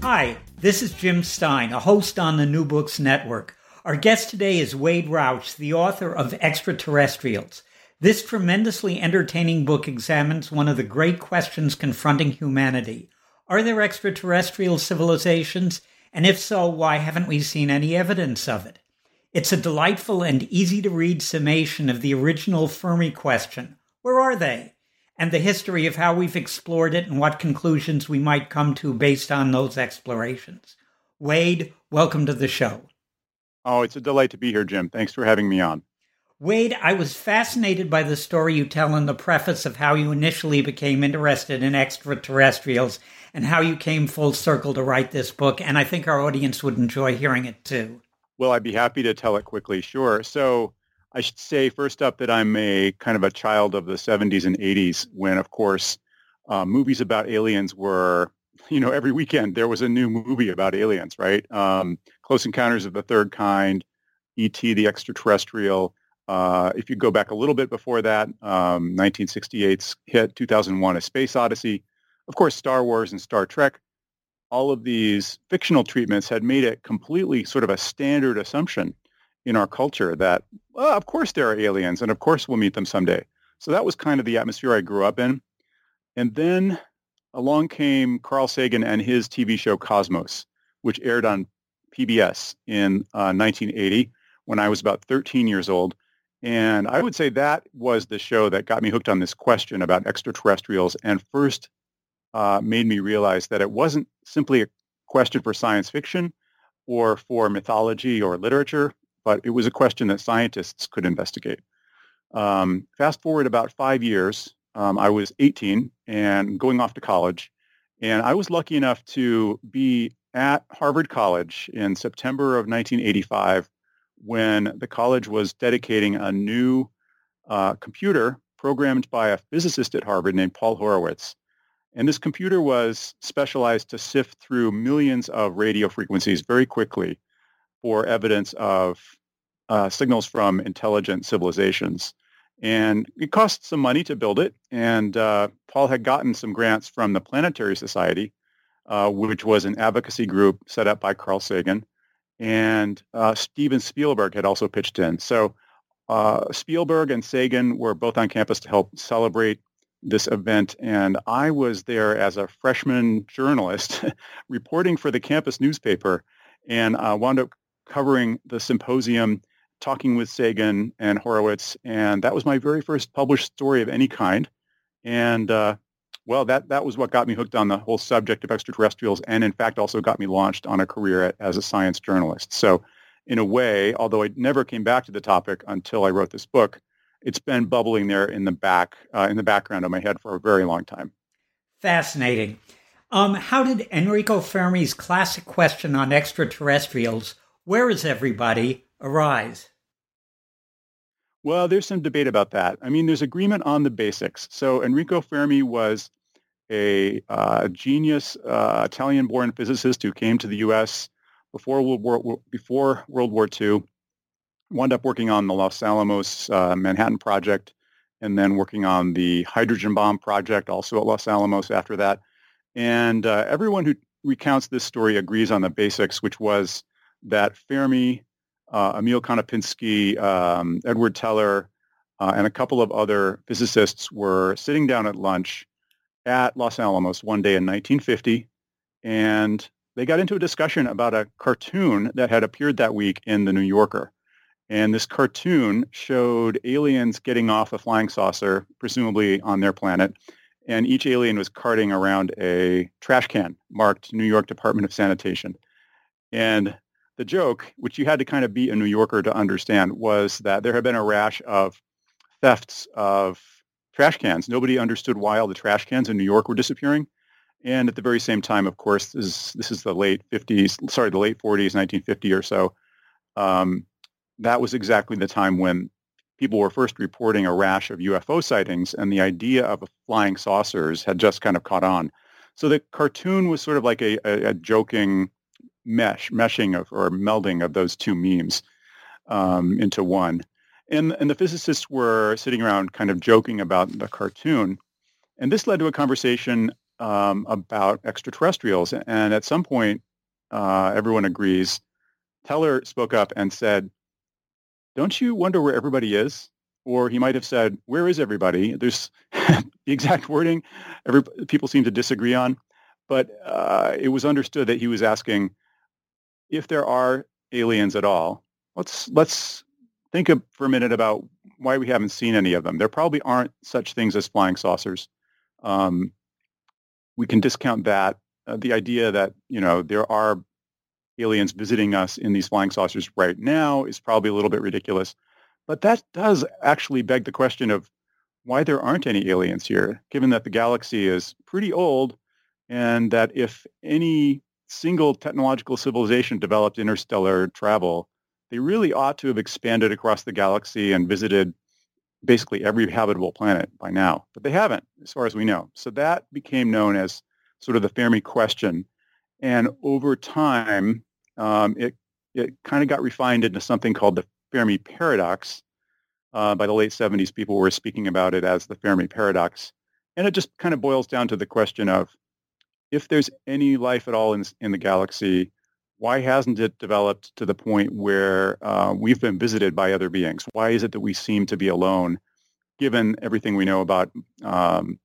Hi, this is Jim Stein, a host on the New Books Network. Our guest today is Wade Roush, the author of Extraterrestrials. This tremendously entertaining book examines one of the great questions confronting humanity. Are there extraterrestrial civilizations? And if so, why haven't we seen any evidence of it? It's a delightful and easy to read summation of the original Fermi question Where are they? And the history of how we've explored it and what conclusions we might come to based on those explorations. Wade, welcome to the show. Oh, it's a delight to be here, Jim. Thanks for having me on. Wade, I was fascinated by the story you tell in the preface of how you initially became interested in extraterrestrials and how you came full circle to write this book. And I think our audience would enjoy hearing it too. Well, I'd be happy to tell it quickly. Sure. So I should say first up that I'm a kind of a child of the 70s and 80s when, of course, uh, movies about aliens were, you know, every weekend there was a new movie about aliens, right? Um, Close Encounters of the Third Kind, E.T. the Extraterrestrial. Uh, if you go back a little bit before that, um, 1968's hit, 2001, A Space Odyssey. Of course, Star Wars and Star Trek. All of these fictional treatments had made it completely sort of a standard assumption in our culture that, of course there are aliens and of course we'll meet them someday. So that was kind of the atmosphere I grew up in. And then along came Carl Sagan and his TV show Cosmos, which aired on PBS in uh, 1980 when I was about 13 years old. And I would say that was the show that got me hooked on this question about extraterrestrials and first uh, made me realize that it wasn't simply a question for science fiction or for mythology or literature but it was a question that scientists could investigate. Um, fast forward about five years, um, I was 18 and going off to college, and I was lucky enough to be at Harvard College in September of 1985 when the college was dedicating a new uh, computer programmed by a physicist at Harvard named Paul Horowitz. And this computer was specialized to sift through millions of radio frequencies very quickly for evidence of uh, signals from intelligent civilizations. And it cost some money to build it. And uh, Paul had gotten some grants from the Planetary Society, uh, which was an advocacy group set up by Carl Sagan. And uh, Steven Spielberg had also pitched in. So uh, Spielberg and Sagan were both on campus to help celebrate this event. And I was there as a freshman journalist reporting for the campus newspaper and uh, wound up covering the symposium talking with Sagan and Horowitz, and that was my very first published story of any kind. And uh, well, that that was what got me hooked on the whole subject of extraterrestrials, and in fact, also got me launched on a career as a science journalist. So, in a way, although I never came back to the topic until I wrote this book, it's been bubbling there in the back uh, in the background of my head for a very long time. Fascinating. Um, how did Enrico Fermi's classic question on extraterrestrials, "Where is everybody?" Arise? Well, there's some debate about that. I mean, there's agreement on the basics. So Enrico Fermi was a uh, genius uh, Italian-born physicist who came to the U.S. before World War before World War II. Wound up working on the Los Alamos uh, Manhattan Project, and then working on the hydrogen bomb project, also at Los Alamos after that. And uh, everyone who recounts this story agrees on the basics, which was that Fermi Emil Konopinski, um, Edward Teller, uh, and a couple of other physicists were sitting down at lunch at Los Alamos one day in 1950, and they got into a discussion about a cartoon that had appeared that week in the New Yorker. And this cartoon showed aliens getting off a flying saucer, presumably on their planet, and each alien was carting around a trash can marked New York Department of Sanitation. And the joke, which you had to kind of be a New Yorker to understand, was that there had been a rash of thefts of trash cans. Nobody understood why all the trash cans in New York were disappearing. And at the very same time, of course, this is, this is the late 50s, sorry, the late 40s, 1950 or so. Um, that was exactly the time when people were first reporting a rash of UFO sightings, and the idea of flying saucers had just kind of caught on. So the cartoon was sort of like a, a, a joking mesh, meshing of or melding of those two memes um, into one. And, and the physicists were sitting around kind of joking about the cartoon. And this led to a conversation um, about extraterrestrials. And at some point, uh, everyone agrees. Teller spoke up and said, don't you wonder where everybody is? Or he might have said, where is everybody? There's the exact wording every, people seem to disagree on. But uh, it was understood that he was asking if there are aliens at all. Let's let's think of, for a minute about why we haven't seen any of them. There probably aren't such things as flying saucers. Um, we can discount that. Uh, the idea that you know there are aliens visiting us in these flying saucers right now is probably a little bit ridiculous. But that does actually beg the question of why there aren't any aliens here, given that the galaxy is pretty old and that if any single technological civilization developed interstellar travel, they really ought to have expanded across the galaxy and visited basically every habitable planet by now. But they haven't, as far as we know. So that became known as sort of the Fermi question. And over time, um, it, it kind of got refined into something called the Fermi paradox. Uh, by the late 70s, people were speaking about it as the Fermi paradox. And it just kind of boils down to the question of if there's any life at all in, in the galaxy, why hasn't it developed to the point where uh, we've been visited by other beings? Why is it that we seem to be alone, given everything we know about um,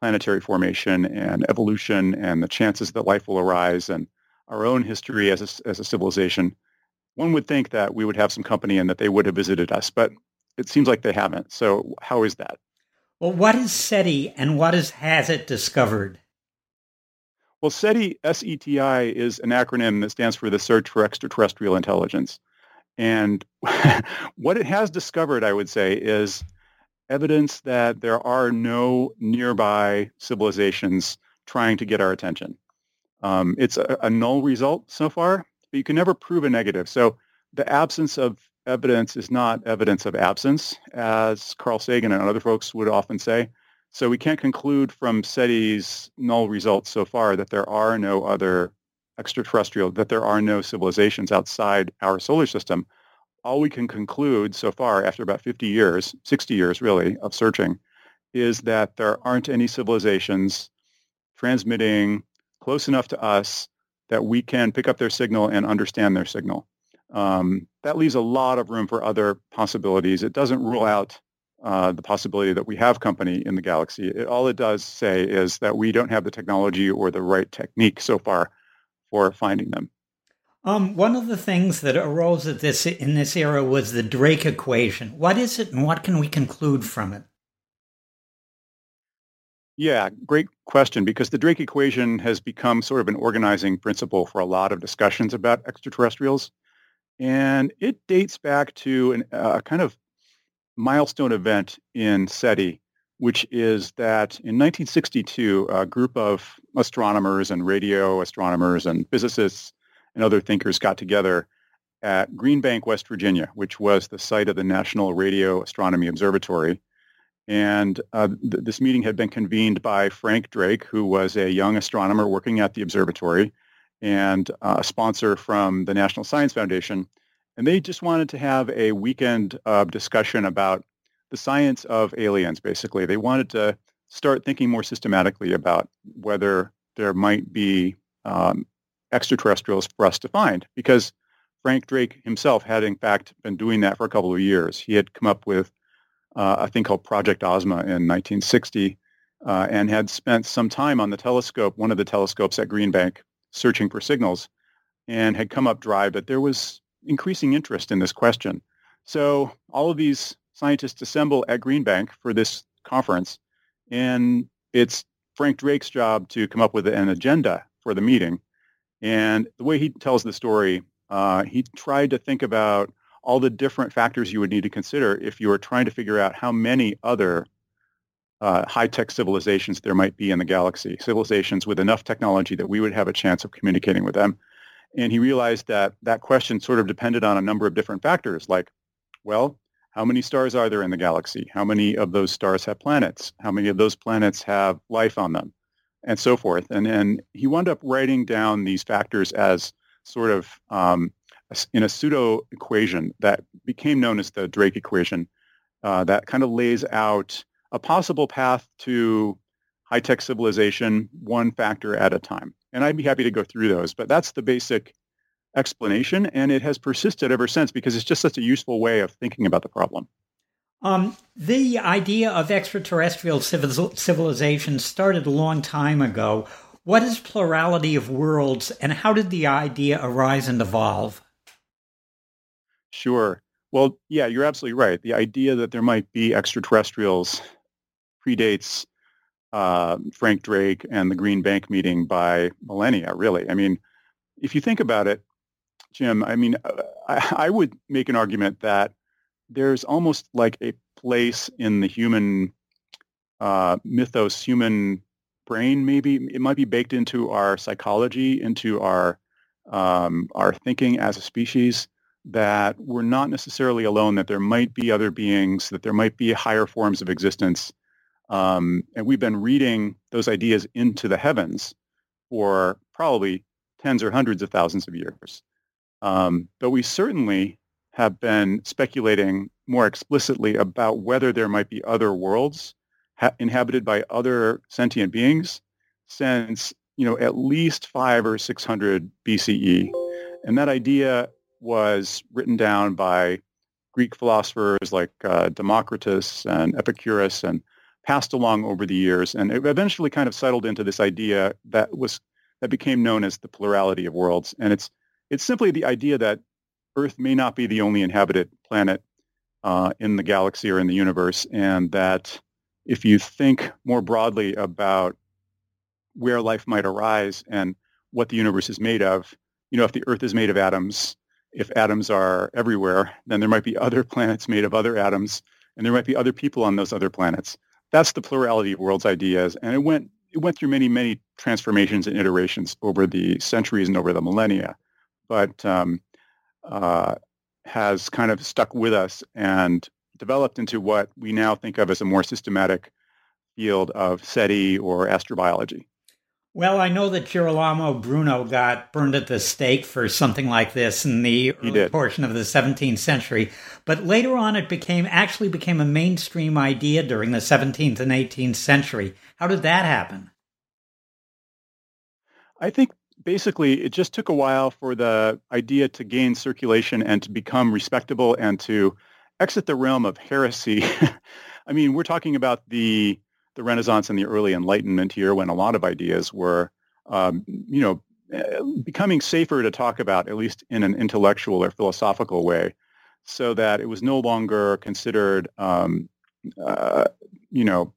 planetary formation and evolution and the chances that life will arise and our own history as a, as a civilization? One would think that we would have some company and that they would have visited us, but it seems like they haven't. So how is that? Well, what is SETI and what is has it discovered? Well, SETI, S-E-T-I, is an acronym that stands for the Search for Extraterrestrial Intelligence. And what it has discovered, I would say, is evidence that there are no nearby civilizations trying to get our attention. Um, it's a, a, null result so far, but you can never prove a negative. So the absence of evidence is not evidence of absence, as Carl Sagan and other folks would often say. So we can't conclude from SETI's null results so far that there are no other extraterrestrial, that there are no civilizations outside our solar system. All we can conclude so far after about 50 years, 60 years really, of searching, is that there aren't any civilizations transmitting close enough to us that we can pick up their signal and understand their signal. Um, that leaves a lot of room for other possibilities. It doesn't rule out uh, the possibility that we have company in the galaxy. It, all it does say is that we don't have the technology or the right technique so far for finding them. Um, one of the things that arose at this in this era was the Drake equation. What is it, and what can we conclude from it? Yeah, great question. Because the Drake equation has become sort of an organizing principle for a lot of discussions about extraterrestrials, and it dates back to an, a uh, kind of milestone event in SETI, which is that in 1962, a group of astronomers and radio astronomers and physicists and other thinkers got together at Green Bank, West Virginia, which was the site of the National Radio Astronomy Observatory. And uh, th- this meeting had been convened by Frank Drake, who was a young astronomer working at the observatory and uh, a sponsor from the National Science Foundation. And they just wanted to have a weekend uh, discussion about the science of aliens, basically. They wanted to start thinking more systematically about whether there might be um, extraterrestrials for us to find. Because Frank Drake himself had, in fact, been doing that for a couple of years. He had come up with uh, a thing called Project Ozma in 1960 uh, and had spent some time on the telescope, one of the telescopes at Green Bank, searching for signals and had come up dry that there was increasing interest in this question. So all of these scientists assemble at Green Bank for this conference, and it's Frank Drake's job to come up with an agenda for the meeting. And the way he tells the story, uh, he tried to think about all the different factors you would need to consider if you were trying to figure out how many other uh, high-tech civilizations there might be in the galaxy, civilizations with enough technology that we would have a chance of communicating with them. And he realized that that question sort of depended on a number of different factors, like, well, how many stars are there in the galaxy? How many of those stars have planets? How many of those planets have life on them? And so forth. And, and he wound up writing down these factors as sort of um, in a pseudo equation that became known as the Drake equation uh, that kind of lays out a possible path to high-tech civilization one factor at a time. And I'd be happy to go through those, but that's the basic explanation, and it has persisted ever since because it's just such a useful way of thinking about the problem. Um, the idea of extraterrestrial civilization started a long time ago. What is plurality of worlds, and how did the idea arise and evolve? Sure. Well, yeah, you're absolutely right. The idea that there might be extraterrestrials predates uh, Frank Drake and the Green Bank meeting by millennia, really. I mean, if you think about it, Jim, I mean, uh, I, I would make an argument that there's almost like a place in the human uh, mythos, human brain, maybe. It might be baked into our psychology, into our um, our thinking as a species that we're not necessarily alone, that there might be other beings, that there might be higher forms of existence. Um, and we've been reading those ideas into the heavens for probably tens or hundreds of thousands of years. Um, but we certainly have been speculating more explicitly about whether there might be other worlds ha- inhabited by other sentient beings since, you know, at least five or 600 BCE. And that idea was written down by Greek philosophers like uh, Democritus and Epicurus and passed along over the years. And it eventually kind of settled into this idea that was that became known as the plurality of worlds. And it's it's simply the idea that Earth may not be the only inhabited planet uh, in the galaxy or in the universe, and that if you think more broadly about where life might arise and what the universe is made of, you know, if the Earth is made of atoms, if atoms are everywhere, then there might be other planets made of other atoms, and there might be other people on those other planets. That's the plurality of worlds ideas, and it went it went through many many transformations and iterations over the centuries and over the millennia, but um, uh, has kind of stuck with us and developed into what we now think of as a more systematic field of SETI or astrobiology. Well, I know that Girolamo Bruno got burned at the stake for something like this in the early portion of the 17th century, but later on it became actually became a mainstream idea during the 17th and 18th century. How did that happen? I think basically it just took a while for the idea to gain circulation and to become respectable and to exit the realm of heresy. I mean, we're talking about the the Renaissance and the early Enlightenment here when a lot of ideas were, um, you know, eh, becoming safer to talk about, at least in an intellectual or philosophical way, so that it was no longer considered, um, uh, you know,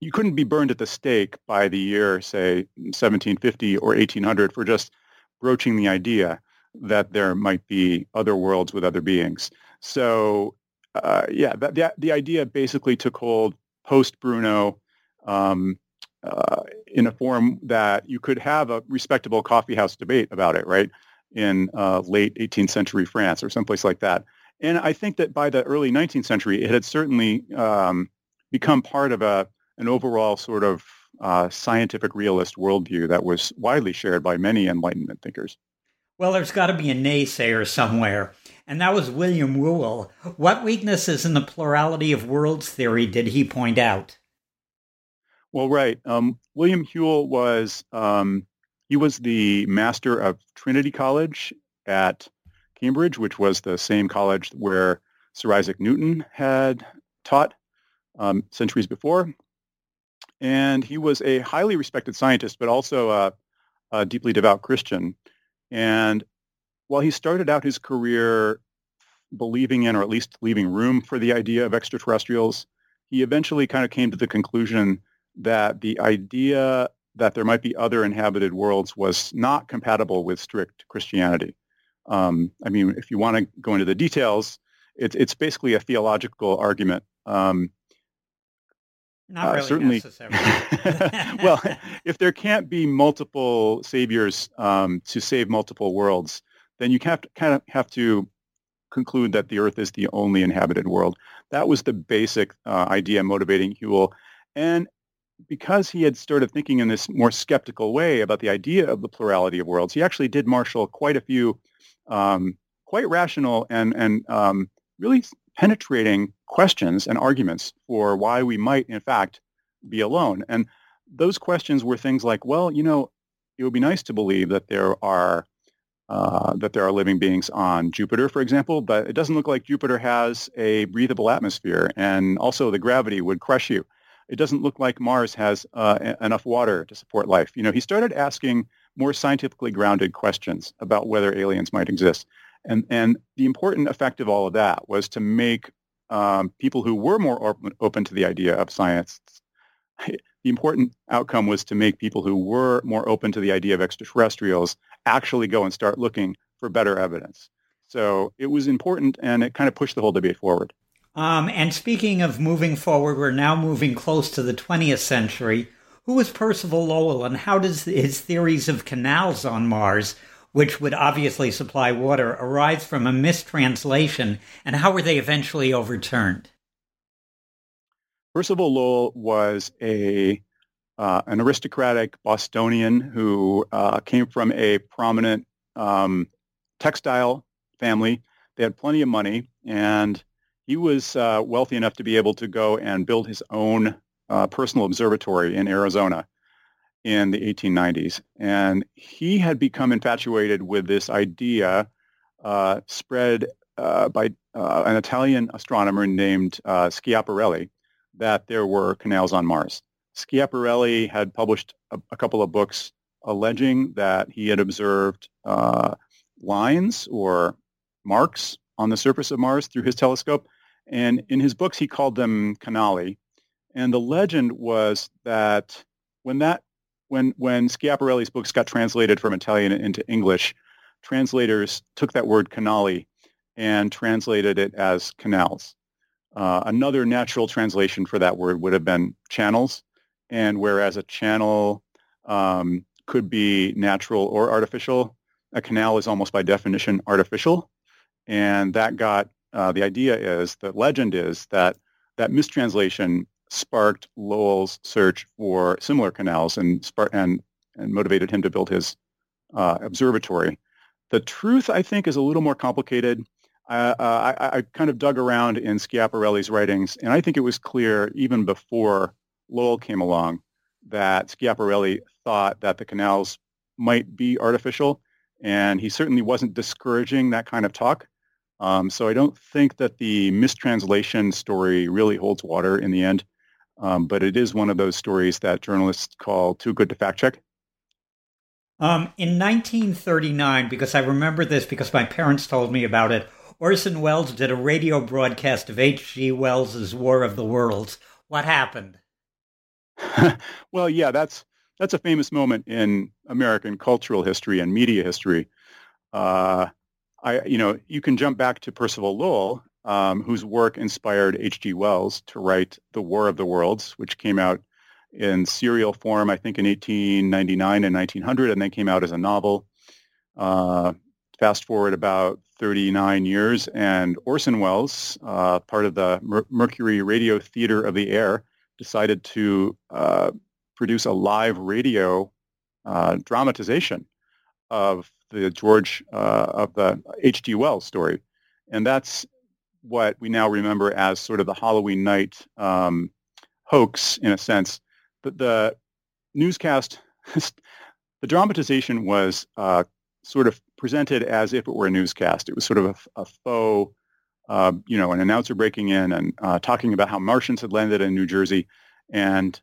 you couldn't be burned at the stake by the year, say, 1750 or 1800 for just broaching the idea that there might be other worlds with other beings. So, uh, yeah, that, the, the idea basically took hold post Bruno um, uh, in a form that you could have a respectable coffeehouse debate about it, right? In uh, late 18th century France or someplace like that. And I think that by the early 19th century, it had certainly um, become part of a an overall sort of uh, scientific realist worldview that was widely shared by many Enlightenment thinkers. Well, there's got to be a naysayer somewhere, and that was William Whewell. What weaknesses in the plurality of worlds theory did he point out? Well, right. Um, William Whewell was um, he was the master of Trinity College at Cambridge, which was the same college where Sir Isaac Newton had taught um, centuries before. And he was a highly respected scientist, but also a, a deeply devout Christian. And while he started out his career believing in, or at least leaving room for the idea of extraterrestrials, he eventually kind of came to the conclusion that the idea that there might be other inhabited worlds was not compatible with strict Christianity. Um, I mean, if you want to go into the details, it's it's basically a theological argument. Um, Not uh, really certainly. well, if there can't be multiple saviors um, to save multiple worlds, then you have to kind of have to conclude that the Earth is the only inhabited world. That was the basic uh, idea motivating Whewell. And because he had started thinking in this more skeptical way about the idea of the plurality of worlds, he actually did marshal quite a few um, quite rational and, and um, really penetrating questions and arguments for why we might, in fact, be alone. And those questions were things like, well, you know, it would be nice to believe that there are uh, that there are living beings on Jupiter, for example, but it doesn't look like Jupiter has a breathable atmosphere, and also the gravity would crush you. It doesn't look like Mars has uh, enough water to support life. You know, he started asking more scientifically grounded questions about whether aliens might exist. And, and the important effect of all of that was to make um, people who were more open, open to the idea of science, the important outcome was to make people who were more open to the idea of extraterrestrials actually go and start looking for better evidence. So it was important, and it kind of pushed the whole debate forward. Um, and speaking of moving forward, we're now moving close to the 20th century. Who was Percival Lowell, and how does his theories of canals on Mars which would obviously supply water, arise from a mistranslation, and how were they eventually overturned? Percival Lowell was a uh, an aristocratic Bostonian who uh, came from a prominent um, textile family. They had plenty of money, and he was uh, wealthy enough to be able to go and build his own uh, personal observatory in Arizona in the 1890s. And he had become infatuated with this idea uh, spread uh, by uh, an Italian astronomer named uh, Schiaparelli that there were canals on Mars. Schiaparelli had published a, a couple of books alleging that he had observed lines or marks on the surface of Mars through his telescope. And in his books, he called them canali. And the legend was that when that when when Schiaparelli's books got translated from Italian into English, translators took that word canali and translated it as canals. Uh, another natural translation for that word would have been channels, and whereas a channel um, could be natural or artificial, a canal is almost by definition artificial, and that got uh, the idea is the legend is that that mistranslation sparked Lowell's search for similar canals and, and, and motivated him to build his uh, observatory. The truth, I think, is a little more complicated. Uh, uh, I, I, kind of dug around in Schiaparelli's writings, and I think it was clear even before Lowell came along that Schiaparelli thought that the canals might be artificial, and he certainly wasn't discouraging that kind of talk. Um, so I don't think that the mistranslation story really holds water in the end. Um, but it is one of those stories that journalists call too good to fact check. Um, in 1939, because I remember this because my parents told me about it, Orson Welles did a radio broadcast of H.G. Wells's War of the Worlds. What happened? well, yeah, that's that's a famous moment in American cultural history and media history. Uh, I, you know, you can jump back to Percival Lowell um, whose work inspired H.G. Wells to write The War of the Worlds, which came out in serial form, I think, in 1899 and 1900, and then came out as a novel. Uh, fast forward about 39 years, and Orson Welles, uh, part of the Mer- Mercury Radio Theater of the Air, decided to uh, produce a live radio uh, dramatization of the George uh, of the H.G. Wells story, and that's what we now remember as sort of the Halloween night um, hoax, in a sense. But the newscast, the dramatization was uh, sort of presented as if it were a newscast. It was sort of a, a faux, uh, you know, an announcer breaking in and uh, talking about how Martians had landed in New Jersey. And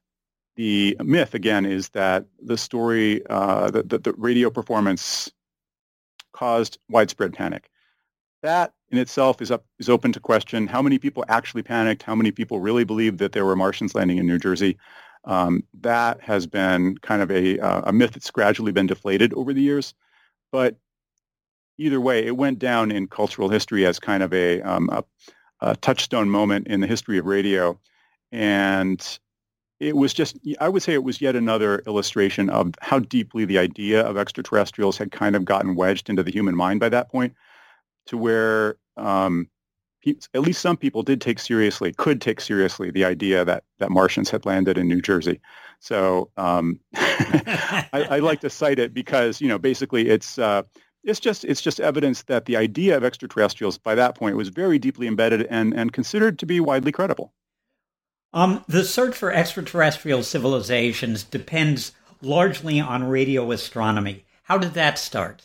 the myth, again, is that the story, uh, the, the, the radio performance caused widespread panic. That in itself is up is open to question. How many people actually panicked? How many people really believed that there were Martians landing in New Jersey? Um, that has been kind of a, uh, a myth that's gradually been deflated over the years. But either way, it went down in cultural history as kind of a, um, a, a touchstone moment in the history of radio. And it was just, I would say it was yet another illustration of how deeply the idea of extraterrestrials had kind of gotten wedged into the human mind by that point to where um, at least some people did take seriously, could take seriously the idea that, that Martians had landed in New Jersey. So um, I, I, like to cite it because, you know, basically it's, uh, it's just it's just evidence that the idea of extraterrestrials by that point was very deeply embedded and, and considered to be widely credible. Um, the search for extraterrestrial civilizations depends largely on radio astronomy. How did that start?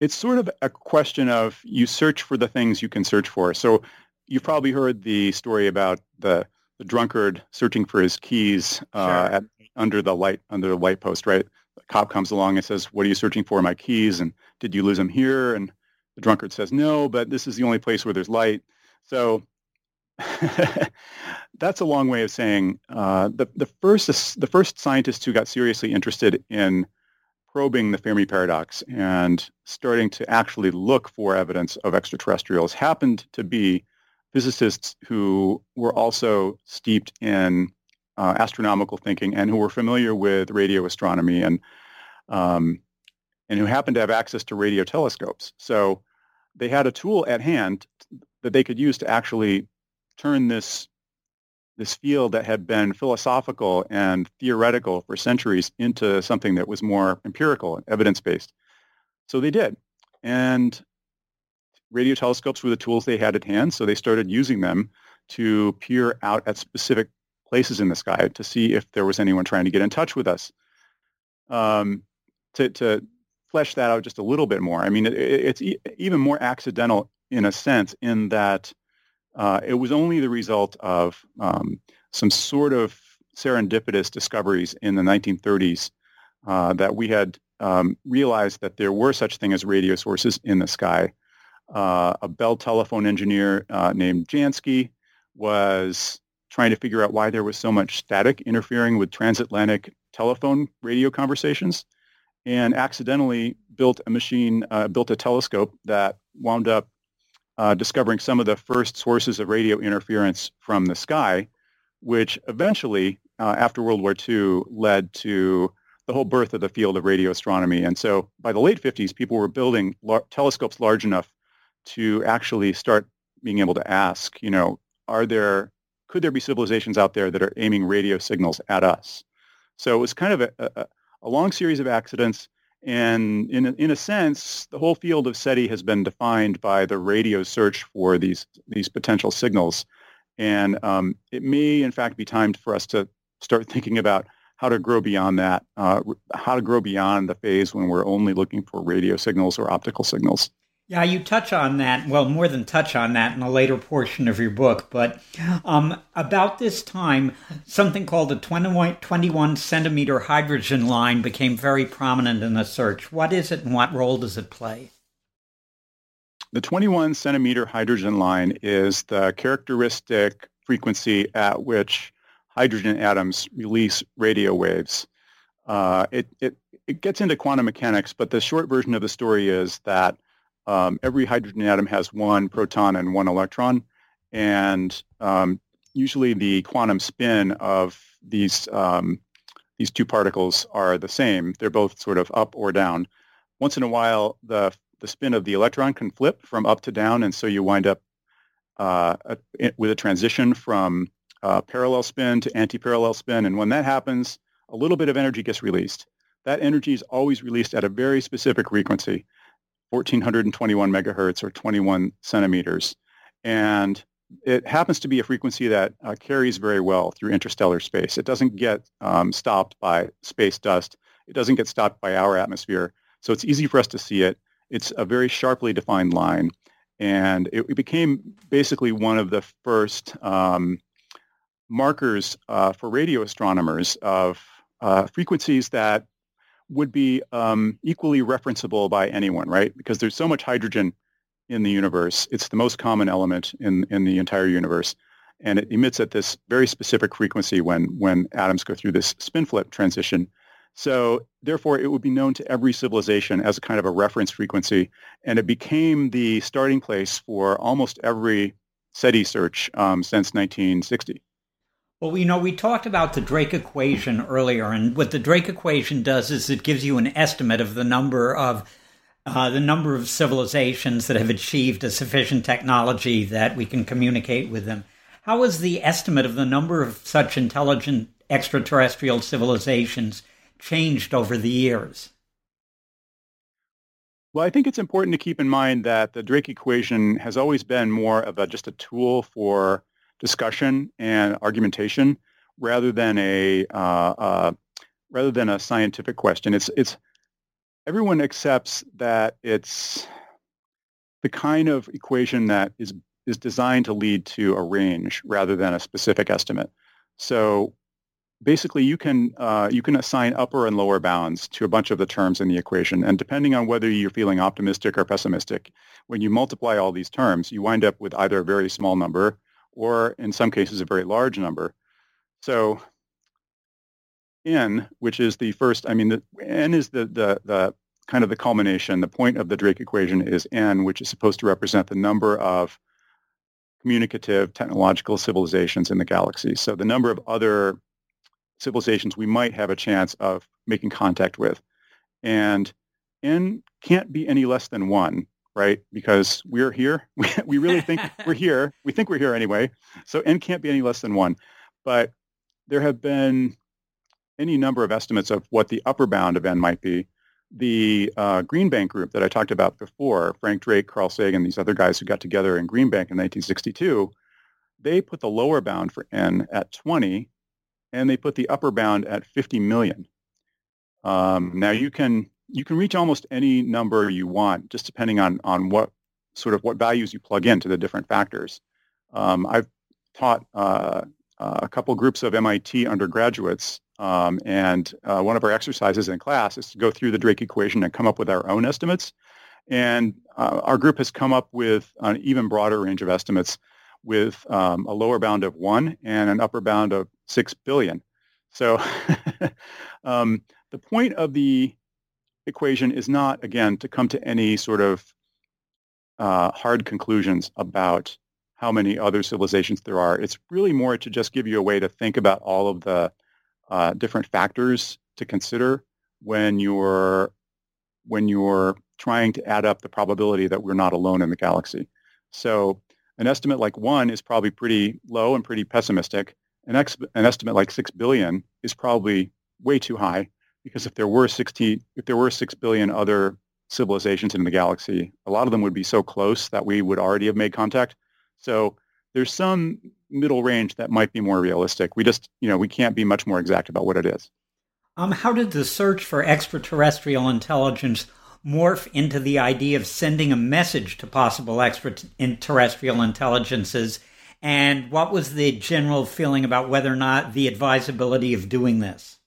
It's sort of a question of you search for the things you can search for. So you've probably heard the story about the, the drunkard searching for his keys uh, sure. at, under the light under the light post, right? The cop comes along and says, "What are you searching for? My keys." And did you lose them here? And the drunkard says, "No, but this is the only place where there's light." So that's a long way of saying uh, the the first the first scientists who got seriously interested in probing the Fermi paradox and starting to actually look for evidence of extraterrestrials happened to be physicists who were also steeped in uh, astronomical thinking and who were familiar with radio astronomy and um, and who happened to have access to radio telescopes. So they had a tool at hand that they could use to actually turn this this field that had been philosophical and theoretical for centuries into something that was more empirical and evidence-based. So they did. And radio telescopes were the tools they had at hand, so they started using them to peer out at specific places in the sky to see if there was anyone trying to get in touch with us. Um, to, to flesh that out just a little bit more, I mean, it, it's e- even more accidental in a sense in that uh, it was only the result of um, some sort of serendipitous discoveries in the 1930s uh, that we had um, realized that there were such things as radio sources in the sky. Uh, a Bell telephone engineer uh, named Jansky was trying to figure out why there was so much static interfering with transatlantic telephone radio conversations and accidentally built a machine, uh, built a telescope that wound up uh, discovering some of the first sources of radio interference from the sky, which eventually, uh, after World War II, led to the whole birth of the field of radio astronomy. And so by the late 50s, people were building lar- telescopes large enough to actually start being able to ask, you know, are there, could there be civilizations out there that are aiming radio signals at us? So it was kind of a, a, a long series of accidents and in a, in a sense, the whole field of SETI has been defined by the radio search for these these potential signals. And um, it may, in fact, be time for us to start thinking about how to grow beyond that, uh, how to grow beyond the phase when we're only looking for radio signals or optical signals. Yeah, you touch on that. Well, more than touch on that in a later portion of your book. But um, about this time, something called the 21, 21 centimeter hydrogen line became very prominent in the search. What is it and what role does it play? The 21 centimeter hydrogen line is the characteristic frequency at which hydrogen atoms release radio waves. Uh, it, it, it gets into quantum mechanics, but the short version of the story is that um, every hydrogen atom has one proton and one electron, and um, usually the quantum spin of these um, these two particles are the same. They're both sort of up or down. Once in a while, the the spin of the electron can flip from up to down, and so you wind up uh, with a transition from uh, parallel spin to anti-parallel spin. And when that happens, a little bit of energy gets released. That energy is always released at a very specific frequency. 1421 megahertz or 21 centimeters. And it happens to be a frequency that uh, carries very well through interstellar space. It doesn't get um, stopped by space dust. It doesn't get stopped by our atmosphere. So it's easy for us to see it. It's a very sharply defined line. And it, it became basically one of the first um, markers uh, for radio astronomers of uh, frequencies that would be um, equally referenceable by anyone, right? Because there's so much hydrogen in the universe. It's the most common element in, in the entire universe. And it emits at this very specific frequency when, when atoms go through this spin flip transition. So therefore, it would be known to every civilization as a kind of a reference frequency. And it became the starting place for almost every SETI search um, since 1960. Well, you know, we talked about the Drake equation earlier, and what the Drake equation does is it gives you an estimate of the number of uh, the number of civilizations that have achieved a sufficient technology that we can communicate with them. How is the estimate of the number of such intelligent extraterrestrial civilizations changed over the years? Well, I think it's important to keep in mind that the Drake equation has always been more of a, just a tool for discussion and argumentation rather than a uh, uh, rather than a scientific question. It's it's everyone accepts that it's the kind of equation that is is designed to lead to a range rather than a specific estimate. So basically you can uh, you can assign upper and lower bounds to a bunch of the terms in the equation and depending on whether you're feeling optimistic or pessimistic when you multiply all these terms you wind up with either a very small number or in some cases a very large number. So n which is the first i mean the n is the the the kind of the culmination the point of the drake equation is n which is supposed to represent the number of communicative technological civilizations in the galaxy. So the number of other civilizations we might have a chance of making contact with. And n can't be any less than one, right? Because we're here. We, really think we're here. We think we're here anyway. So n can't be any less than one. But there have been any number of estimates of what the upper bound of n might be. The uh, Green Bank group that I talked about before, Frank Drake, Carl Sagan, these other guys who got together in Green Bank in 1962, they put the lower bound for n at 20 and they put the upper bound at 50 million. Um, now you can you can reach almost any number you want, just depending on on what sort of what values you plug into the different factors. Um, I've taught uh, uh a couple groups of MIT undergraduates, um, and uh, one of our exercises in class is to go through the Drake equation and come up with our own estimates. And uh, our group has come up with an even broader range of estimates with um, a lower bound of one and an upper bound of six billion. So um, the point of the equation is not, again, to come to any sort of uh, hard conclusions about how many other civilizations there are. It's really more to just give you a way to think about all of the uh, different factors to consider when you're when you're trying to add up the probability that we're not alone in the galaxy. So an estimate like one is probably pretty low and pretty pessimistic. An, ex- an estimate like six billion is probably way too high because if there were 60, if there were six billion other civilizations in the galaxy, a lot of them would be so close that we would already have made contact. So there's some middle range that might be more realistic. We just, you know, we can't be much more exact about what it is. Um, how did the search for extraterrestrial intelligence morph into the idea of sending a message to possible extraterrestrial intelligences? And what was the general feeling about whether or not the advisability of doing this?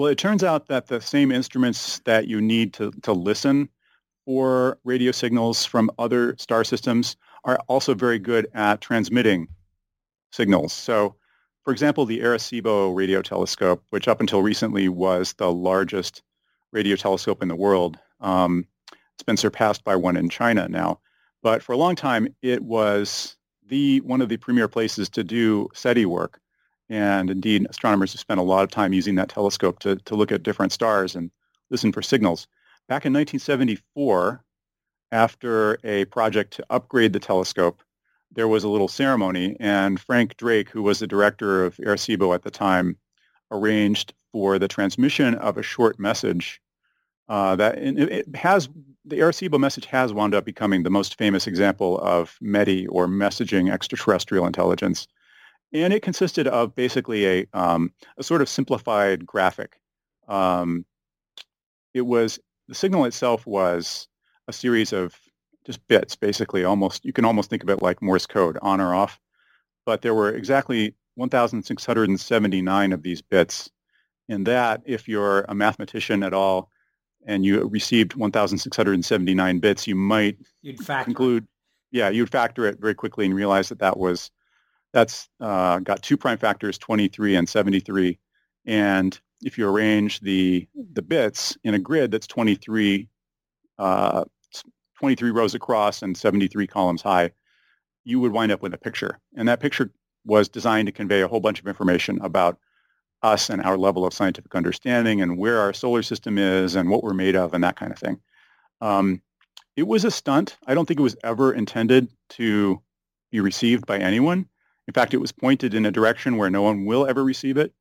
Well, it turns out that the same instruments that you need to, to listen for radio signals from other star systems are also very good at transmitting signals. So, for example, the Arecibo radio telescope, which up until recently was the largest radio telescope in the world. Um, it's been surpassed by one in China now. But for a long time, it was the one of the premier places to do SETI work. And indeed, astronomers have spent a lot of time using that telescope to, to look at different stars and listen for signals. Back in 1974, after a project to upgrade the telescope, there was a little ceremony, and Frank Drake, who was the director of Arecibo at the time, arranged for the transmission of a short message uh, that it has the Arecibo message has wound up becoming the most famous example of METI or messaging extraterrestrial intelligence, and it consisted of basically a um, a sort of simplified graphic. Um, it was the signal itself was a series of just bits, basically. Almost you can almost think of it like Morse code, on or off. But there were exactly 1,679 of these bits and that, if you're a mathematician at all and you received 1,679 bits, you might you'd conclude, yeah, you'd factor it very quickly and realize that that was, that's uh, got two prime factors, 23 and 73. And if you arrange the, the bits in a grid that's 23, uh, 23 rows across and 73 columns high, you would wind up with a picture. And that picture was designed to convey a whole bunch of information about us and our level of scientific understanding and where our solar system is and what we're made of and that kind of thing. Um, it was a stunt. I don't think it was ever intended to be received by anyone. In fact, it was pointed in a direction where no one will ever receive it.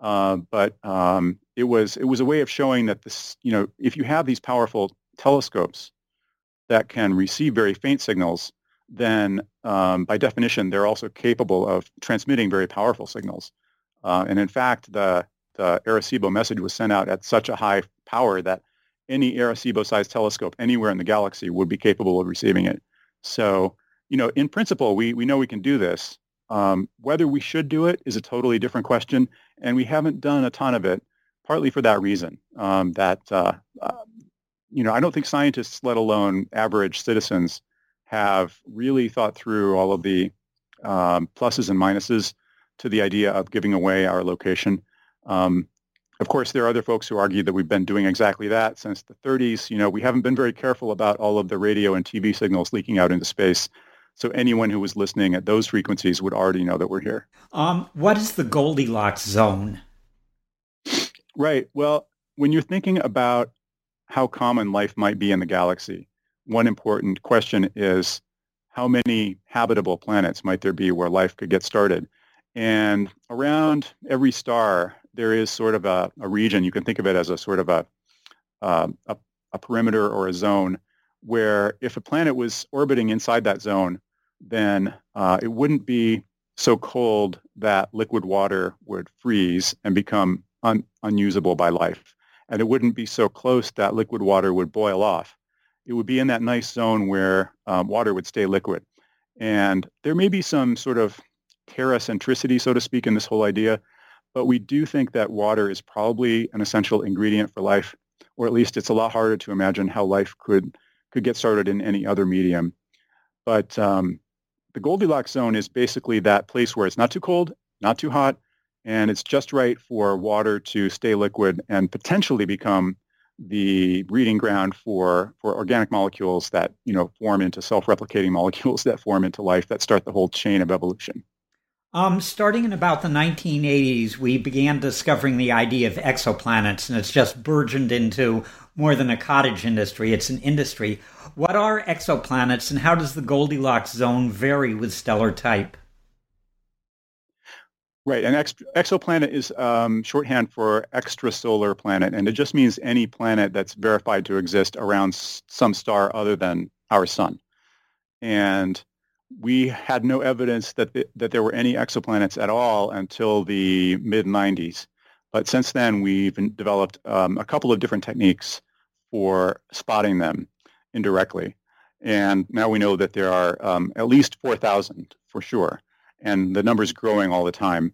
Uh, but um, it was it was a way of showing that this, you know, if you have these powerful telescopes that can receive very faint signals, then um, by definition, they're also capable of transmitting very powerful signals. Uh, and in fact, the, the Arecibo message was sent out at such a high power that any Arecibo-sized telescope anywhere in the galaxy would be capable of receiving it. So, you know, in principle, we, we know we can do this. Um, whether we should do it is a totally different question, and we haven't done a ton of it, partly for that reason, um, that, uh, uh, you know, I don't think scientists, let alone average citizens, have really thought through all of the um, pluses and minuses to the idea of giving away our location. Um, of course, there are other folks who argue that we've been doing exactly that since the 30s. You know, we haven't been very careful about all of the radio and TV signals leaking out into space. So anyone who was listening at those frequencies would already know that we're here. Um, what is the Goldilocks zone? Right. Well, when you're thinking about how common life might be in the galaxy, one important question is how many habitable planets might there be where life could get started? And around every star, there is sort of a, a region. You can think of it as a sort of a, uh, a, a perimeter or a zone where if a planet was orbiting inside that zone, then uh, it wouldn't be so cold that liquid water would freeze and become un- unusable by life. And it wouldn't be so close that liquid water would boil off it would be in that nice zone where um, water would stay liquid. And there may be some sort of terracentricity, so to speak, in this whole idea, but we do think that water is probably an essential ingredient for life, or at least it's a lot harder to imagine how life could could get started in any other medium. But um, the Goldilocks zone is basically that place where it's not too cold, not too hot, and it's just right for water to stay liquid and potentially become the breeding ground for, for organic molecules that, you know, form into self-replicating molecules that form into life that start the whole chain of evolution. Um, starting in about the 1980s, we began discovering the idea of exoplanets, and it's just burgeoned into more than a cottage industry. It's an industry. What are exoplanets, and how does the Goldilocks zone vary with stellar type? Right, an ex- exoplanet is um, shorthand for extrasolar planet, and it just means any planet that's verified to exist around s- some star other than our sun. And we had no evidence that th- that there were any exoplanets at all until the mid 90s. But since then, we've developed um, a couple of different techniques for spotting them indirectly. And now we know that there are um, at least 4,000 for sure and the number's growing all the time.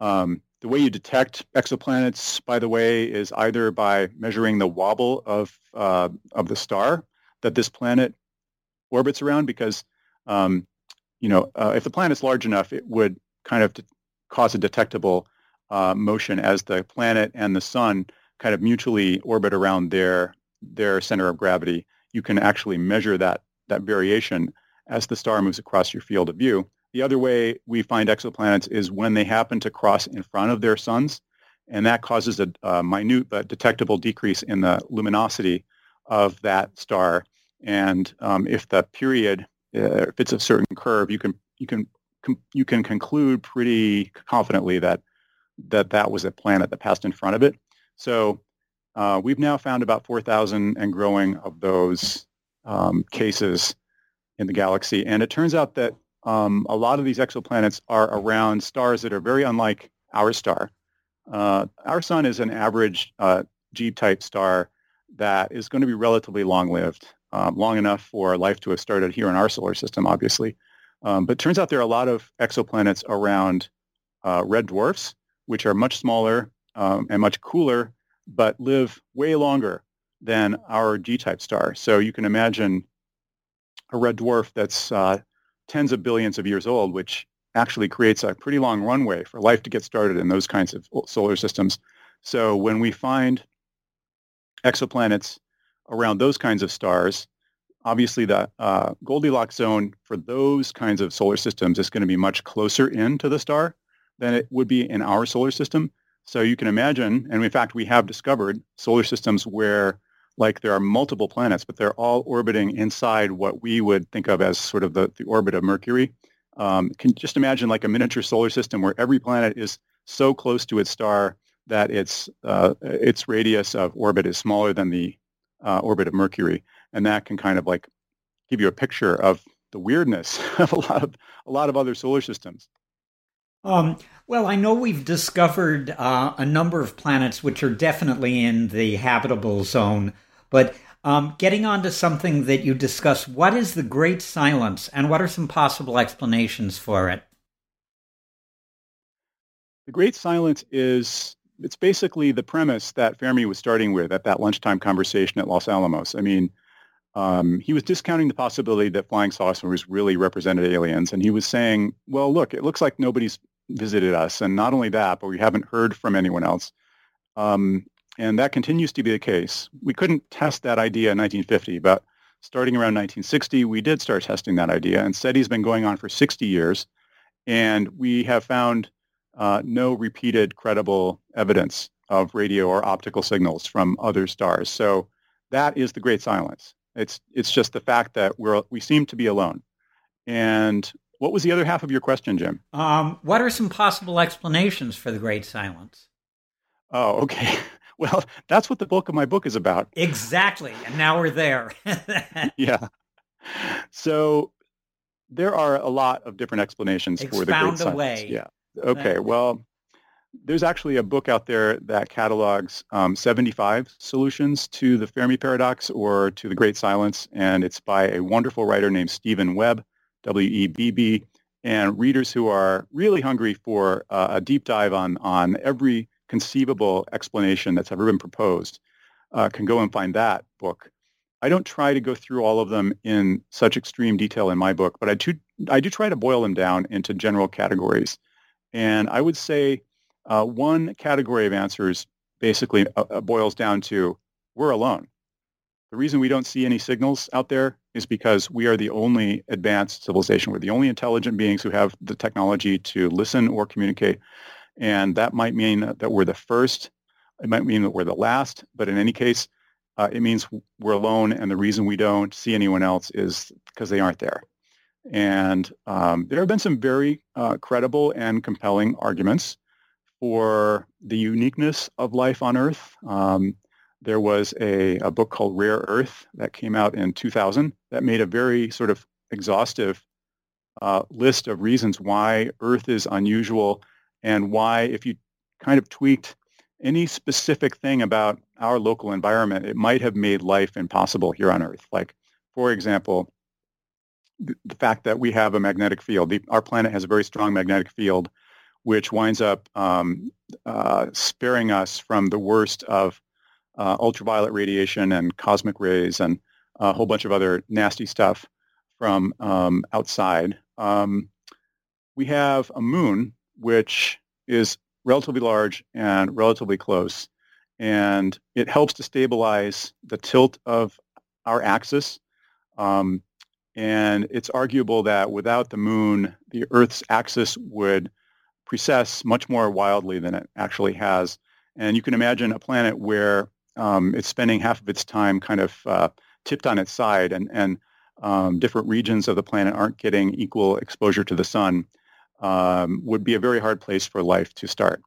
Um, the way you detect exoplanets, by the way, is either by measuring the wobble of uh, of the star that this planet orbits around, because um, you know uh, if the planet's large enough, it would kind of de- cause a detectable uh, motion as the planet and the sun kind of mutually orbit around their their center of gravity. You can actually measure that that variation as the star moves across your field of view. The other way we find exoplanets is when they happen to cross in front of their suns, and that causes a, a minute but detectable decrease in the luminosity of that star. And um, if the period uh, fits a certain curve, you can you can you can conclude pretty confidently that that that was a planet that passed in front of it. So uh, we've now found about 4,000 and growing of those um, cases in the galaxy, and it turns out that um, a lot of these exoplanets are around stars that are very unlike our star. Uh, our sun is an average uh, G-type star that is going to be relatively long-lived, um, long enough for life to have started here in our solar system, obviously. Um, but turns out there are a lot of exoplanets around uh, red dwarfs, which are much smaller um, and much cooler, but live way longer than our G-type star. So you can imagine a red dwarf that's uh, tens of billions of years old, which actually creates a pretty long runway for life to get started in those kinds of solar systems. So when we find exoplanets around those kinds of stars, obviously the uh, Goldilocks zone for those kinds of solar systems is going to be much closer in to the star than it would be in our solar system. So you can imagine, and in fact, we have discovered solar systems where like there are multiple planets, but they're all orbiting inside what we would think of as sort of the, the orbit of Mercury. Um, can just imagine like a miniature solar system where every planet is so close to its star that its uh, its radius of orbit is smaller than the uh, orbit of Mercury, and that can kind of like give you a picture of the weirdness of a lot of a lot of other solar systems. Um, well, I know we've discovered uh, a number of planets which are definitely in the habitable zone, but um, getting on to something that you discuss, what is the Great Silence, and what are some possible explanations for it? The Great Silence is it's basically the premise that Fermi was starting with at that lunchtime conversation at Los Alamos. I mean, um, he was discounting the possibility that flying saucers really represented aliens, and he was saying, "Well, look, it looks like nobody's visited us, and not only that, but we haven't heard from anyone else." Um, and that continues to be the case. We couldn't test that idea in 1950, but starting around 1960, we did start testing that idea, and SETI's been going on for 60 years, and we have found uh, no repeated credible evidence of radio or optical signals from other stars. So that is the great silence. It's it's just the fact that we're we seem to be alone. And what was the other half of your question, Jim? Um, what are some possible explanations for the great silence? Oh, okay. Well, that's what the bulk of my book is about. Exactly. And now we're there. yeah. So there are a lot of different explanations Expound for the great silence. away. Yeah. Okay, well, there's actually a book out there that catalogs um, 75 solutions to the Fermi paradox or to the Great Silence, and it's by a wonderful writer named Stephen Webb, W-E-B-B, and readers who are really hungry for uh, a deep dive on, on every conceivable explanation that's ever been proposed uh, can go and find that book. I don't try to go through all of them in such extreme detail in my book, but I do, I do try to boil them down into general categories. And I would say uh, one category of answers basically uh, uh, boils down to we're alone. The reason we don't see any signals out there is because we are the only advanced civilization. We're the only intelligent beings who have the technology to listen or communicate. And that might mean that we're the first. It might mean that we're the last. But in any case, uh, it means we're alone. And the reason we don't see anyone else is because they aren't there. And um, there have been some very uh, credible and compelling arguments for the uniqueness of life on Earth. Um, there was a, a, book called Rare Earth that came out in 2000 that made a very sort of exhaustive uh, list of reasons why Earth is unusual and why if you kind of tweaked any specific thing about our local environment, it might have made life impossible here on Earth. Like, for example, the fact that we have a magnetic field. The, our planet has a very strong magnetic field, which winds up um, uh, sparing us from the worst of uh, ultraviolet radiation and cosmic rays and a whole bunch of other nasty stuff from um, outside. Um, we have a moon, which is relatively large and relatively close, and it helps to stabilize the tilt of our axis. Um, and it's arguable that without the moon, the Earth's axis would precess much more wildly than it actually has. And you can imagine a planet where um, it's spending half of its time kind of uh, tipped on its side and, and um, different regions of the planet aren't getting equal exposure to the sun um, would be a very hard place for life to start.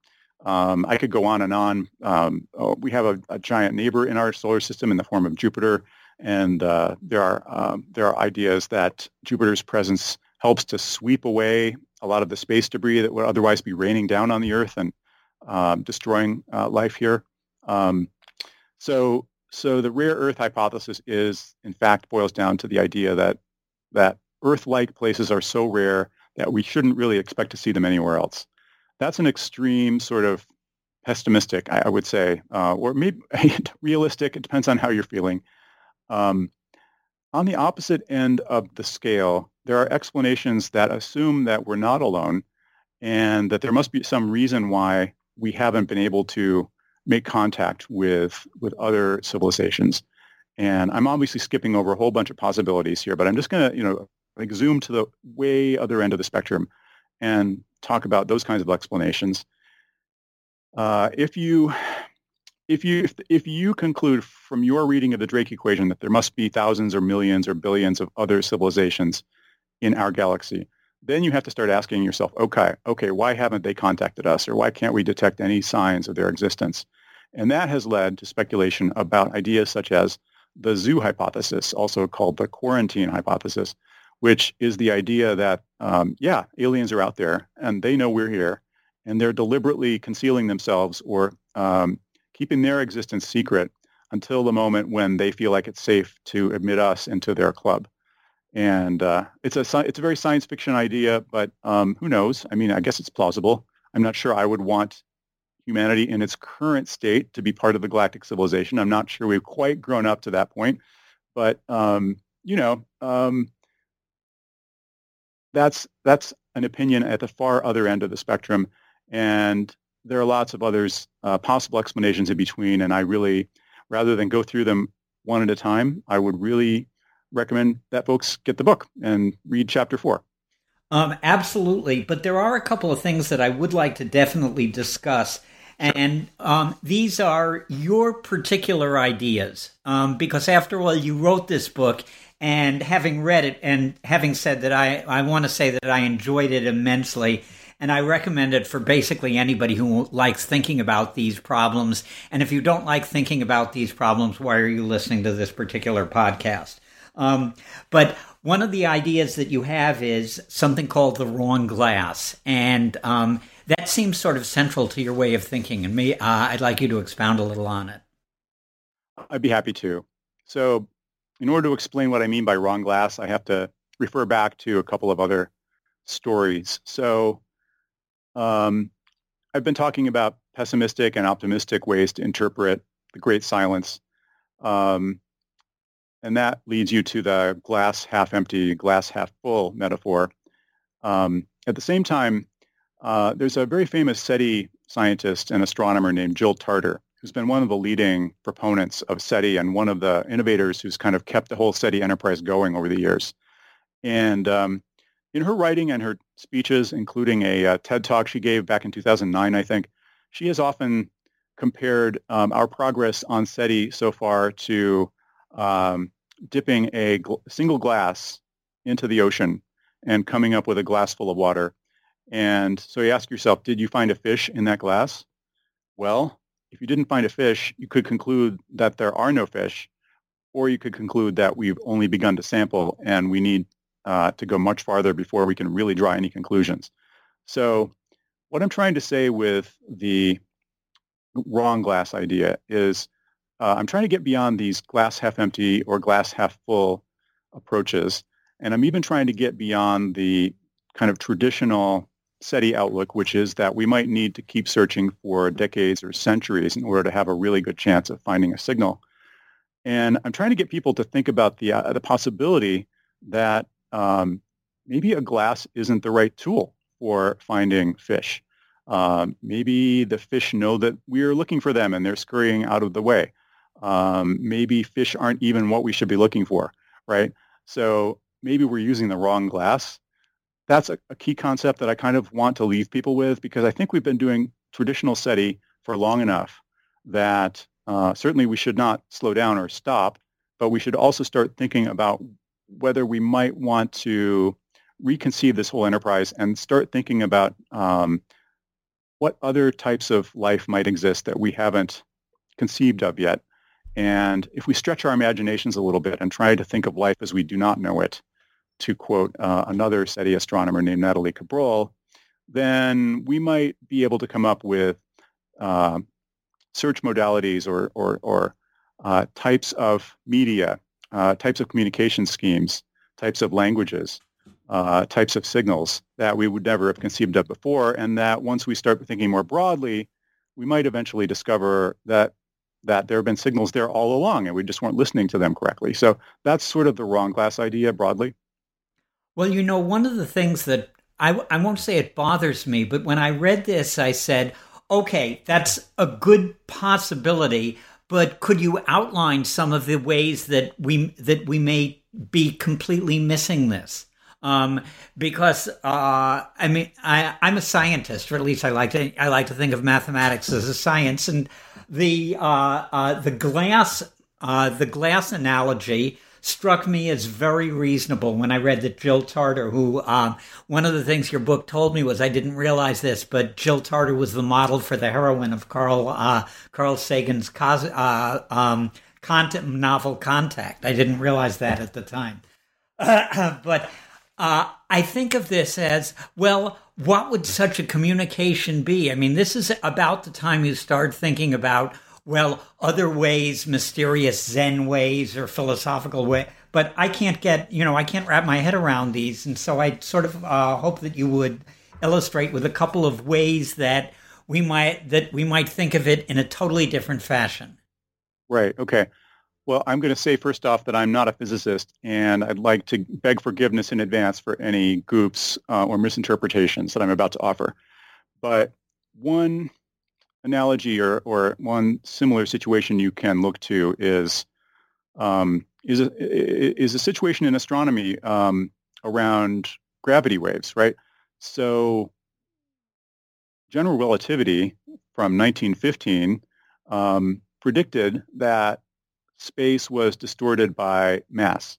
Um, I could go on and on. Um, oh, we have a, a, giant neighbor in our solar system in the form of Jupiter. And uh, there are um, there are ideas that Jupiter's presence helps to sweep away a lot of the space debris that would otherwise be raining down on the Earth and destroying uh, life here. Um, so so the rare Earth hypothesis is, in fact, boils down to the idea that that Earth-like places are so rare that we shouldn't really expect to see them anywhere else. That's an extreme sort of pessimistic, I, I would say, uh, or maybe realistic. It depends on how you're feeling. Um, on the opposite end of the scale, there are explanations that assume that we're not alone and that there must be some reason why we haven't been able to make contact with, with other civilizations. And I'm obviously skipping over a whole bunch of possibilities here, but I'm just going to, you know, like zoom to the way other end of the spectrum and talk about those kinds of explanations. Uh, if you if you if, if you conclude from your reading of the Drake equation that there must be thousands or millions or billions of other civilizations in our galaxy, then you have to start asking yourself, okay, okay, why haven't they contacted us, or why can't we detect any signs of their existence? And that has led to speculation about ideas such as the zoo hypothesis, also called the quarantine hypothesis, which is the idea that, um, yeah, aliens are out there and they know we're here, and they're deliberately concealing themselves or um, keeping their existence secret until the moment when they feel like it's safe to admit us into their club. And uh, it's a it's a very science fiction idea, but um, who knows? I mean, I guess it's plausible. I'm not sure I would want humanity in its current state to be part of the galactic civilization. I'm not sure we've quite grown up to that point, but um, you know, um, that's that's an opinion at the far other end of the spectrum, and there are lots of others uh, possible explanations in between. And I really, rather than go through them one at a time, I would really recommend that folks get the book and read chapter four. Um, absolutely, but there are a couple of things that I would like to definitely discuss. And um, these are your particular ideas, um, because after all, you wrote this book, and having read it, and having said that, I, I want to say that I enjoyed it immensely and I recommend it for basically anybody who likes thinking about these problems. And if you don't like thinking about these problems, why are you listening to this particular podcast? Um, but one of the ideas that you have is something called the wrong glass, and um, that seems sort of central to your way of thinking. And me, uh, I'd like you to expound a little on it. I'd be happy to. So, in order to explain what I mean by wrong glass, I have to refer back to a couple of other stories. So, um, I've been talking about pessimistic and optimistic ways to interpret the Great Silence. Um, and that leads you to the glass half empty, glass half full metaphor. Um, at the same time, uh, there's a very famous SETI scientist and astronomer named Jill Tarter, who's been one of the leading proponents of SETI and one of the innovators who's kind of kept the whole SETI enterprise going over the years. And um, in her writing and her speeches, including a uh, TED talk she gave back in 2009, I think, she has often compared um, our progress on SETI so far to um, dipping a gl- single glass into the ocean and coming up with a glass full of water. And so you ask yourself, did you find a fish in that glass? Well, if you didn't find a fish, you could conclude that there are no fish, or you could conclude that we've only begun to sample and we need uh, to go much farther before we can really draw any conclusions. So what I'm trying to say with the wrong glass idea is uh, I'm trying to get beyond these glass half empty or glass half full approaches. And I'm even trying to get beyond the kind of traditional SETI outlook, which is that we might need to keep searching for decades or centuries in order to have a really good chance of finding a signal. And I'm trying to get people to think about the, uh, the possibility that um, maybe a glass isn't the right tool for finding fish. Um, maybe the fish know that we're looking for them and they're scurrying out of the way. Um, maybe fish aren't even what we should be looking for, right? So maybe we're using the wrong glass. That's a, a key concept that I kind of want to leave people with because I think we've been doing traditional SETI for long enough that uh, certainly we should not slow down or stop, but we should also start thinking about whether we might want to reconceive this whole enterprise and start thinking about um, what other types of life might exist that we haven't conceived of yet. And if we stretch our imaginations a little bit and try to think of life as we do not know it, to quote uh, another SETI astronomer named Nathalie Cabrol, then we might be able to come up with uh, search modalities or, or, or uh, types of media uh, types of communication schemes, types of languages, uh, types of signals that we would never have conceived of before, and that once we start thinking more broadly, we might eventually discover that that there have been signals there all along, and we just weren't listening to them correctly. So that's sort of the wrong glass idea broadly. Well, you know, one of the things that I, I won't say it bothers me, but when I read this, I said, okay, that's a good possibility, but could you outline some of the ways that we that we may be completely missing this? Um, because uh, I mean, I, I'm a scientist, or at least I like to I like to think of mathematics as a science, and the uh, uh, the glass uh, the glass analogy struck me as very reasonable when I read that Jill Tarter, who um, one of the things your book told me was I didn't realize this, but Jill Tarter was the model for the heroine of Carl uh, Carl Sagan's cos- uh, um, content, novel Contact. I didn't realize that at the time, but uh, I think of this as well. What would such a communication be? I mean, this is about the time you start thinking about well, other ways, mysterious Zen ways or philosophical way. But I can't get, you know, I can't wrap my head around these. And so I sort of uh, hope that you would illustrate with a couple of ways that we might that we might think of it in a totally different fashion. Right. Okay. Well, I'm going to say first off that I'm not a physicist, and I'd like to beg forgiveness in advance for any goops uh, or misinterpretations that I'm about to offer. But one analogy or, or one similar situation you can look to is um, is a, is a situation in astronomy um, around gravity waves, right? So general relativity from 1915 um, predicted that space was distorted by mass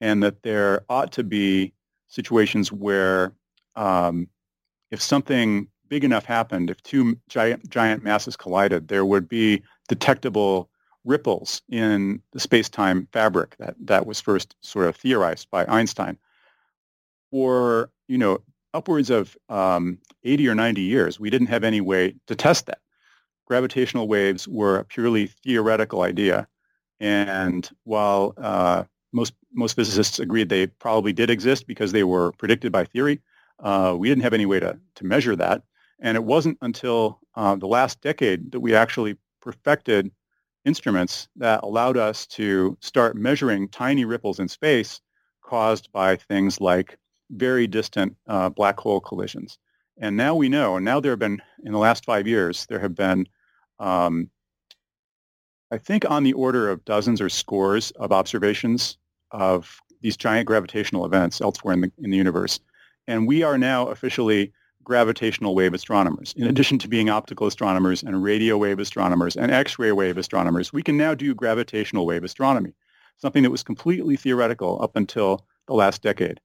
and that there ought to be situations where um, if something big enough happened, if two giant, giant masses collided, there would be detectable ripples in the space-time fabric that, that was first sort of theorized by Einstein. For, you know, upwards of um, 80 or 90 years, we didn't have any way to test that. Gravitational waves were a purely theoretical idea. And while uh, most, most physicists agreed they probably did exist because they were predicted by theory, uh, we didn't have any way to, to measure that. And it wasn't until uh, the last decade that we actually perfected instruments that allowed us to start measuring tiny ripples in space caused by things like very distant uh, black hole collisions. And now we know, and now there have been, in the last five years, there have been, um, I think on the order of dozens or scores of observations of these giant gravitational events elsewhere in the, in the universe. And we are now officially gravitational wave astronomers. In addition to being optical astronomers and radio wave astronomers and X-ray wave astronomers, we can now do gravitational wave astronomy, something that was completely theoretical up until the last decade.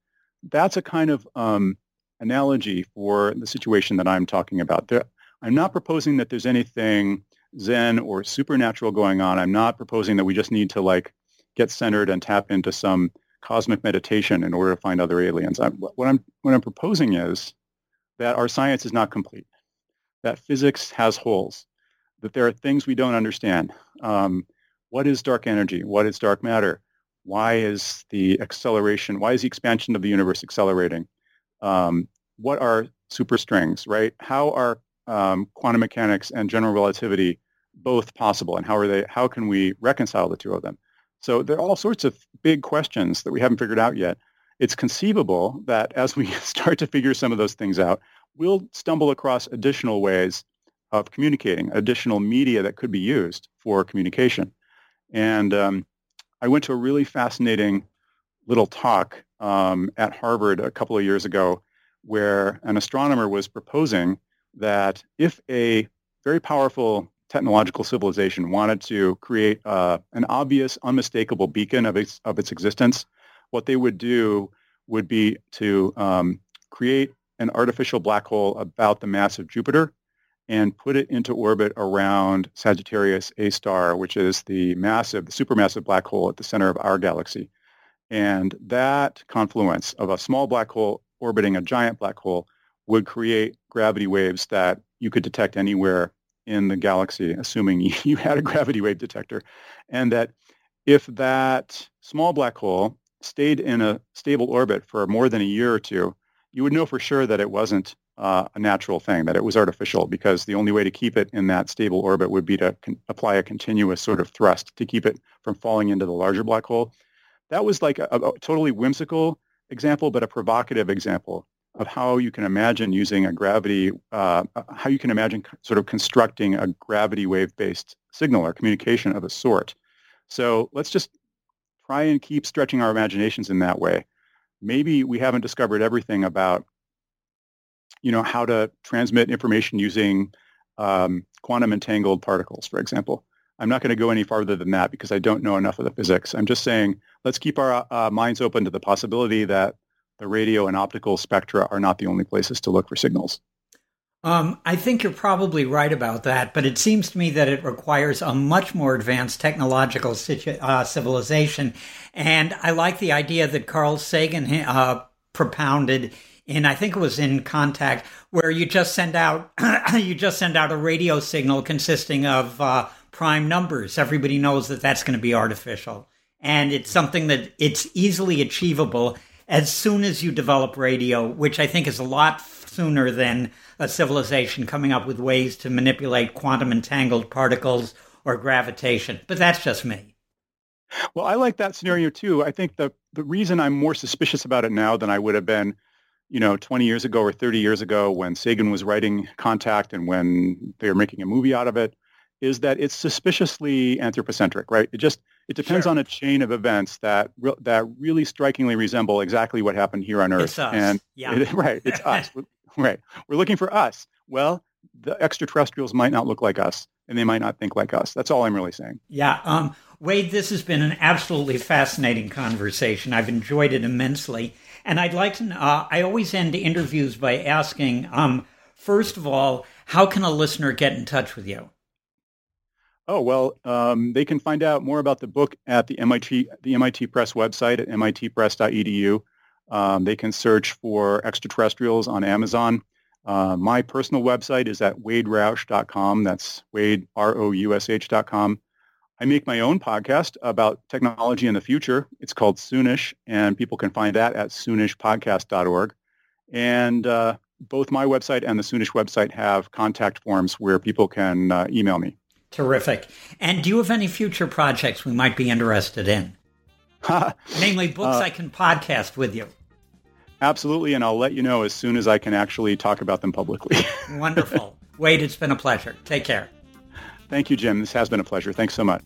That's a kind of um, analogy for the situation that I'm talking about. There, I'm not proposing that there's anything Zen or supernatural going on. I'm not proposing that we just need to like get centered and tap into some cosmic meditation in order to find other aliens. I, what I'm what I'm proposing is that our science is not complete, that physics has holes, that there are things we don't understand. Um, what is dark energy? What is dark matter? Why is the acceleration, why is the expansion of the universe accelerating? Um, what are superstrings, right? How are um, quantum mechanics and general relativity both possible and how are they, how can we reconcile the two of them? So there are all sorts of big questions that we haven't figured out yet it's conceivable that as we start to figure some of those things out, we'll stumble across additional ways of communicating, additional media that could be used for communication. And um, I went to a really fascinating little talk um, at Harvard a couple of years ago where an astronomer was proposing that if a very powerful technological civilization wanted to create uh, an obvious, unmistakable beacon of its, of its existence, what they would do would be to um, create an artificial black hole about the mass of Jupiter and put it into orbit around Sagittarius A star, which is the massive, the supermassive black hole at the center of our galaxy. And that confluence of a small black hole orbiting a giant black hole would create gravity waves that you could detect anywhere in the galaxy, assuming you had a gravity wave detector. And that if that small black hole stayed in a stable orbit for more than a year or two, you would know for sure that it wasn't uh, a natural thing, that it was artificial, because the only way to keep it in that stable orbit would be to con- apply a continuous sort of thrust to keep it from falling into the larger black hole. That was like a, a totally whimsical example, but a provocative example of how you can imagine using a gravity, uh, how you can imagine sort of constructing a gravity wave-based signal or communication of a sort. So let's just try and keep stretching our imaginations in that way. Maybe we haven't discovered everything about, you know, how to transmit information using um, quantum entangled particles, for example. I'm not going to go any farther than that because I don't know enough of the physics. I'm just saying let's keep our uh, minds open to the possibility that the radio and optical spectra are not the only places to look for signals. Um, I think you're probably right about that, but it seems to me that it requires a much more advanced technological situ- uh, civilization. And I like the idea that Carl Sagan uh, propounded in, I think it was in Contact, where you just send out you just send out a radio signal consisting of uh, prime numbers. Everybody knows that that's going to be artificial, and it's something that it's easily achievable as soon as you develop radio, which I think is a lot sooner than a civilization coming up with ways to manipulate quantum entangled particles or gravitation. But that's just me. Well, I like that scenario too. I think the the reason I'm more suspicious about it now than I would have been, you know, 20 years ago or 30 years ago when Sagan was writing Contact and when they were making a movie out of it, is that it's suspiciously anthropocentric, right? It just it depends sure. on a chain of events that re- that really strikingly resemble exactly what happened here on Earth. And yeah. It, right, it's us. Right. We're looking for us. Well, the extraterrestrials might not look like us and they might not think like us. That's all I'm really saying. Yeah. Um, Wade, this has been an absolutely fascinating conversation. I've enjoyed it immensely. And I'd like to, uh, I always end interviews by asking, um, first of all, how can a listener get in touch with you? Oh, well, um, they can find out more about the book at the MIT, the MIT Press website at mitpress.edu. Um, they can search for extraterrestrials on Amazon. Uh, my personal website is at waderoush.com. That's Wade, R-O-U-S-H.com. I make my own podcast about technology in the future. It's called Soonish, and people can find that at soonishpodcast.org. And uh, both my website and the Soonish website have contact forms where people can uh, email me. Terrific. And do you have any future projects we might be interested in? Namely, books uh, I can podcast with you. Absolutely, and I'll let you know as soon as I can actually talk about them publicly. Wonderful. Wade, it's been a pleasure. Take care. Thank you, Jim. This has been a pleasure. Thanks so much.